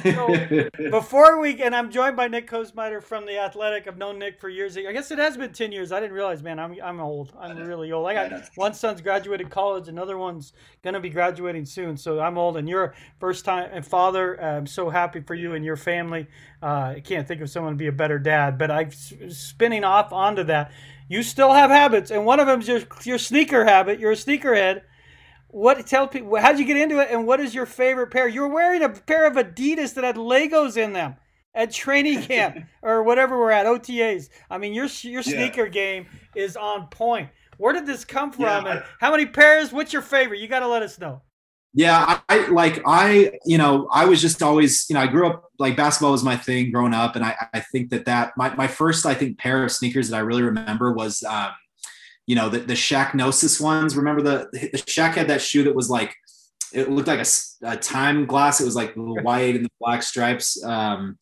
so before we and I'm joined by Nick Kosmider from the Athletic. I've known Nick for years. I guess it has been ten years. I didn't realize, man. I'm I'm old. I'm really old. I got one son's graduated college, another one's gonna be graduating soon. So I'm old, and you're a first time father. I'm so happy for you and your family. Uh, I can't think of someone to be a better dad. But I'm spinning off onto that. You still have habits, and one of them is your your sneaker habit. You're a sneakerhead what tell people how'd you get into it and what is your favorite pair? You're wearing a pair of adidas that had legos in them at training camp or whatever we're at otas i mean your your sneaker yeah. game is on point. Where did this come from yeah, and how many pairs what's your favorite? You got to let us know. Yeah I, I, like i you know i was just always you know i grew up like basketball was my thing growing up and i, I think that that my, my first i think pair of sneakers that i really remember was um, you know, the, the Shaqnosis ones. Remember the, the Shaq had that shoe that was like, it looked like a, a time glass. It was like the white and the black stripes. Um,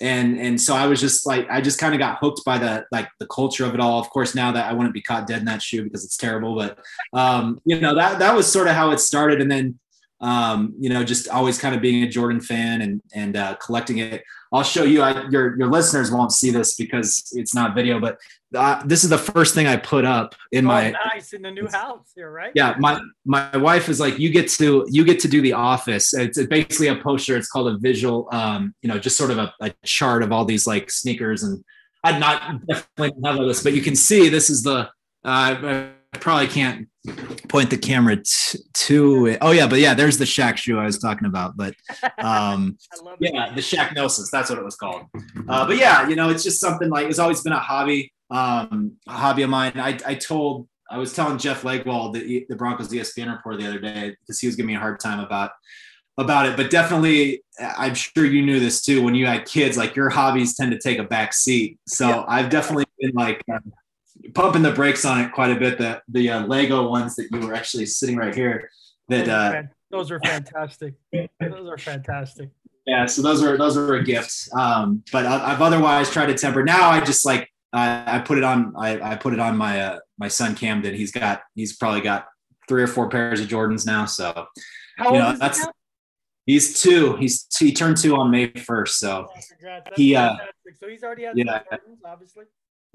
and, and so I was just like, I just kind of got hooked by the, like the culture of it all. Of course, now that I wouldn't be caught dead in that shoe because it's terrible, but, um, you know, that, that was sort of how it started. And then, um, you know, just always kind of being a Jordan fan and, and, uh, collecting it. I'll show you. I, your your listeners won't see this because it's not video, but uh, this is the first thing I put up in oh, my nice in the new house here, right? Yeah, my my wife is like, you get to you get to do the office. It's, basically a poster. It's called a visual, um, you know, just sort of a, a chart of all these like sneakers and I'm not definitely have this, but you can see this is the. Uh, probably can't point the camera t- to it. Oh yeah, but yeah, there's the Shaq shoe I was talking about. But um, yeah, the Shaqnosis, that's what it was called. Uh, but yeah, you know, it's just something like it's always been a hobby, um, a hobby of mine. I, I told, I was telling Jeff Legwold, the, the Broncos ESPN reporter the other day, because he was giving me a hard time about about it. But definitely, I'm sure you knew this too. When you had kids, like your hobbies tend to take a back seat. So yeah. I've definitely been like. Uh, pumping the brakes on it quite a bit. The the uh, Lego ones that you were actually sitting right here. That uh, those are fantastic. those are fantastic. Yeah, so those are those are a gift. Um, but I, have otherwise tried to temper. Now I just like I, I put it on. I, I put it on my uh, my son Camden. He's got he's probably got three or four pairs of Jordans now. So How you know that's. He's two. He's he turned two on May first. So oh, he uh, so he's already had yeah, Jordans, obviously.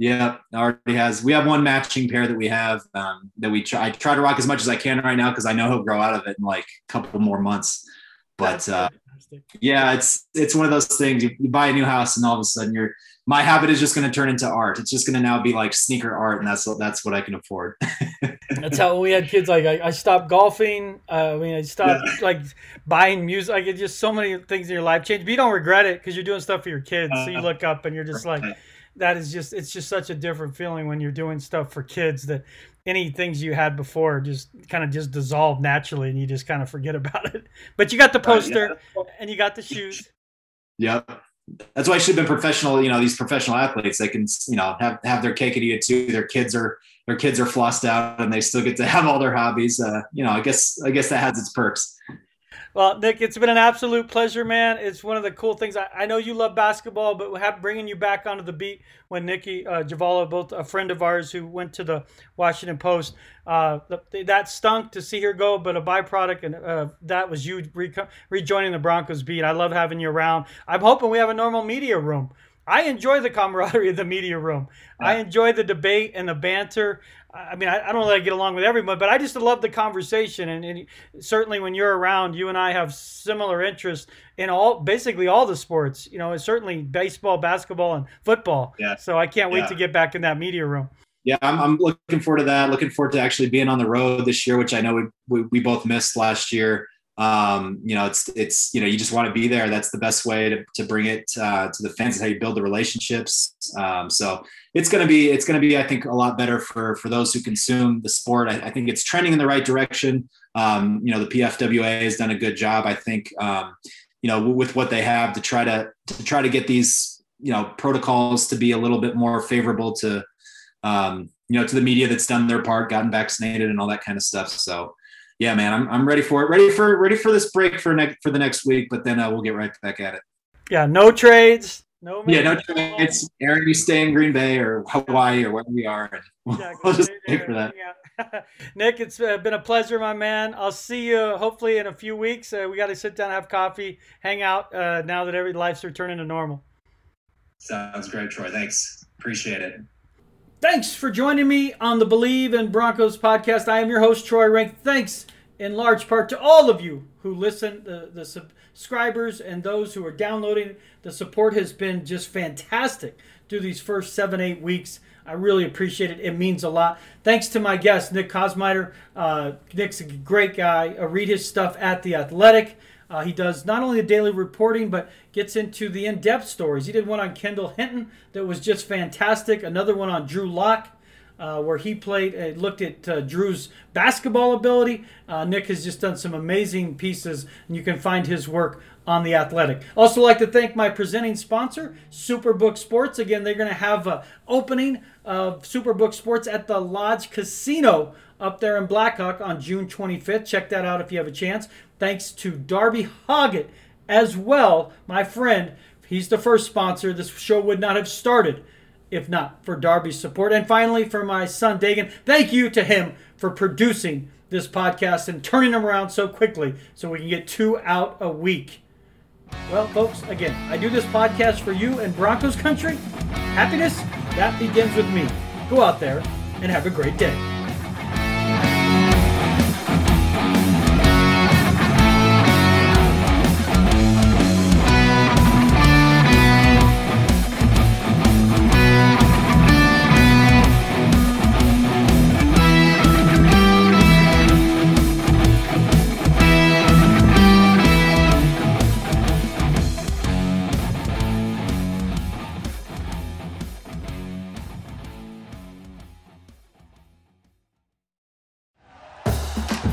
Yeah, already has. We have one matching pair that we have um, that we try. I try to rock as much as I can right now because I know he'll grow out of it in like a couple more months. But uh, yeah, it's it's one of those things. You, you, buy a new house and all of a sudden you're. My habit is just going to turn into art. It's just going to now be like sneaker art, and that's that's what I can afford. that's how we had kids. Like I, I stopped golfing. Uh, I mean, I stopped yeah. like buying music. Like it just so many things in your life change, but you don't regret it because you're doing stuff for your kids. Uh, so you uh-huh. look up and you're just like that is just it's just such a different feeling when you're doing stuff for kids that any things you had before just kind of just dissolve naturally and you just kind of forget about it. But you got the poster uh, yeah. and you got the shoes. Yep. That's why I should have been professional. You know, these professional athletes, they can, you know, have, have their cake and eat it too. Their kids are, their kids are flossed out and they still get to have all their hobbies. Uh, you know, I guess, I guess that has its perks. Well, Nick, it's been an absolute pleasure, man. It's one of the cool things. I, I know you love basketball, but have, bringing you back onto the beat when Nicki uh, Jhabvala, both a friend of ours who went to the Washington Post, uh, that stunk to see her go, but a byproduct, and uh, that was you re- rejoining the Broncos beat. I love having you around. I'm hoping we have a normal media room. I enjoy the camaraderie of the media room. Yeah. I enjoy the debate and the banter. I mean, I, I don't really get along with everyone, but I just love the conversation. And, and, certainly when you're around, you and I have similar interests in all, basically all the sports. You know, certainly baseball, basketball, and football. Yeah. So I can't wait yeah. to get back in that media room. Yeah, I'm, I'm looking forward to that. Looking forward to actually being on the road this year, which I know we, we, we both missed last year um, you know, it's it's you know, you just want to be there. That's the best way to, to bring it uh, to the fans. Is how you build the relationships. Um, so it's going to be it's to be I think a lot better for for those who consume the sport. I, I think it's trending in the right direction. Um, you know, the PFWA has done a good job. I think um, you know with what they have to try to to try to get these you know protocols to be a little bit more favorable to um, you know to the media that's done their part, gotten vaccinated, and all that kind of stuff. So yeah, man, I'm, I'm ready for it. Ready for ready for this break for next for the next week, but then uh, we'll get right back at it. Yeah, no trades. No. Yeah, no trades. Aaron, you stay in Green Bay or Hawaii or wherever we are. We'll, yeah, we'll just wait for that. Nick, it's been a pleasure, my man. I'll see you hopefully in a few weeks. Uh, we got to sit down, have coffee, hang out. Uh, now that every life's returning to normal. Sounds great, Troy. Thanks. Appreciate it. Thanks for joining me on the Bleav in Broncos podcast. I am your host, Troy Renck. Thanks in large part to all of you who listen, the, the subscribers and those who are downloading. The support has been just fantastic through these first seven, eight weeks. I really appreciate it. It means a lot. Thanks to my guest, Nick Kosmider. Uh, Nick's a great guy. I read his stuff at The Athletic. Uh, he does not only the daily reporting, but gets into the in depth stories. He did one on Kendall Hinton that was just fantastic, another one on Drew Lock. Uh, where he played, uh, looked at uh, Drew's basketball ability. Uh, Nick has just done some amazing pieces, and you can find his work on the Athletic. Also, like to thank my presenting sponsor, Superbook Sports. Again, they're going to have an opening of Superbook Sports at the Lodge Casino up there in Black Hawk on June 25th. Check that out if you have a chance thanks to Darby Hoggatt as well, my friend. He's the first sponsor. This show would not have started if not for Darby's support. And finally, for my son Dagan, thank you to him for producing this podcast and turning them around so quickly so we can get two out a week. Well, folks, again, I do this podcast for you and Broncos country. Happiness, that begins with me. Go out there and have a great day.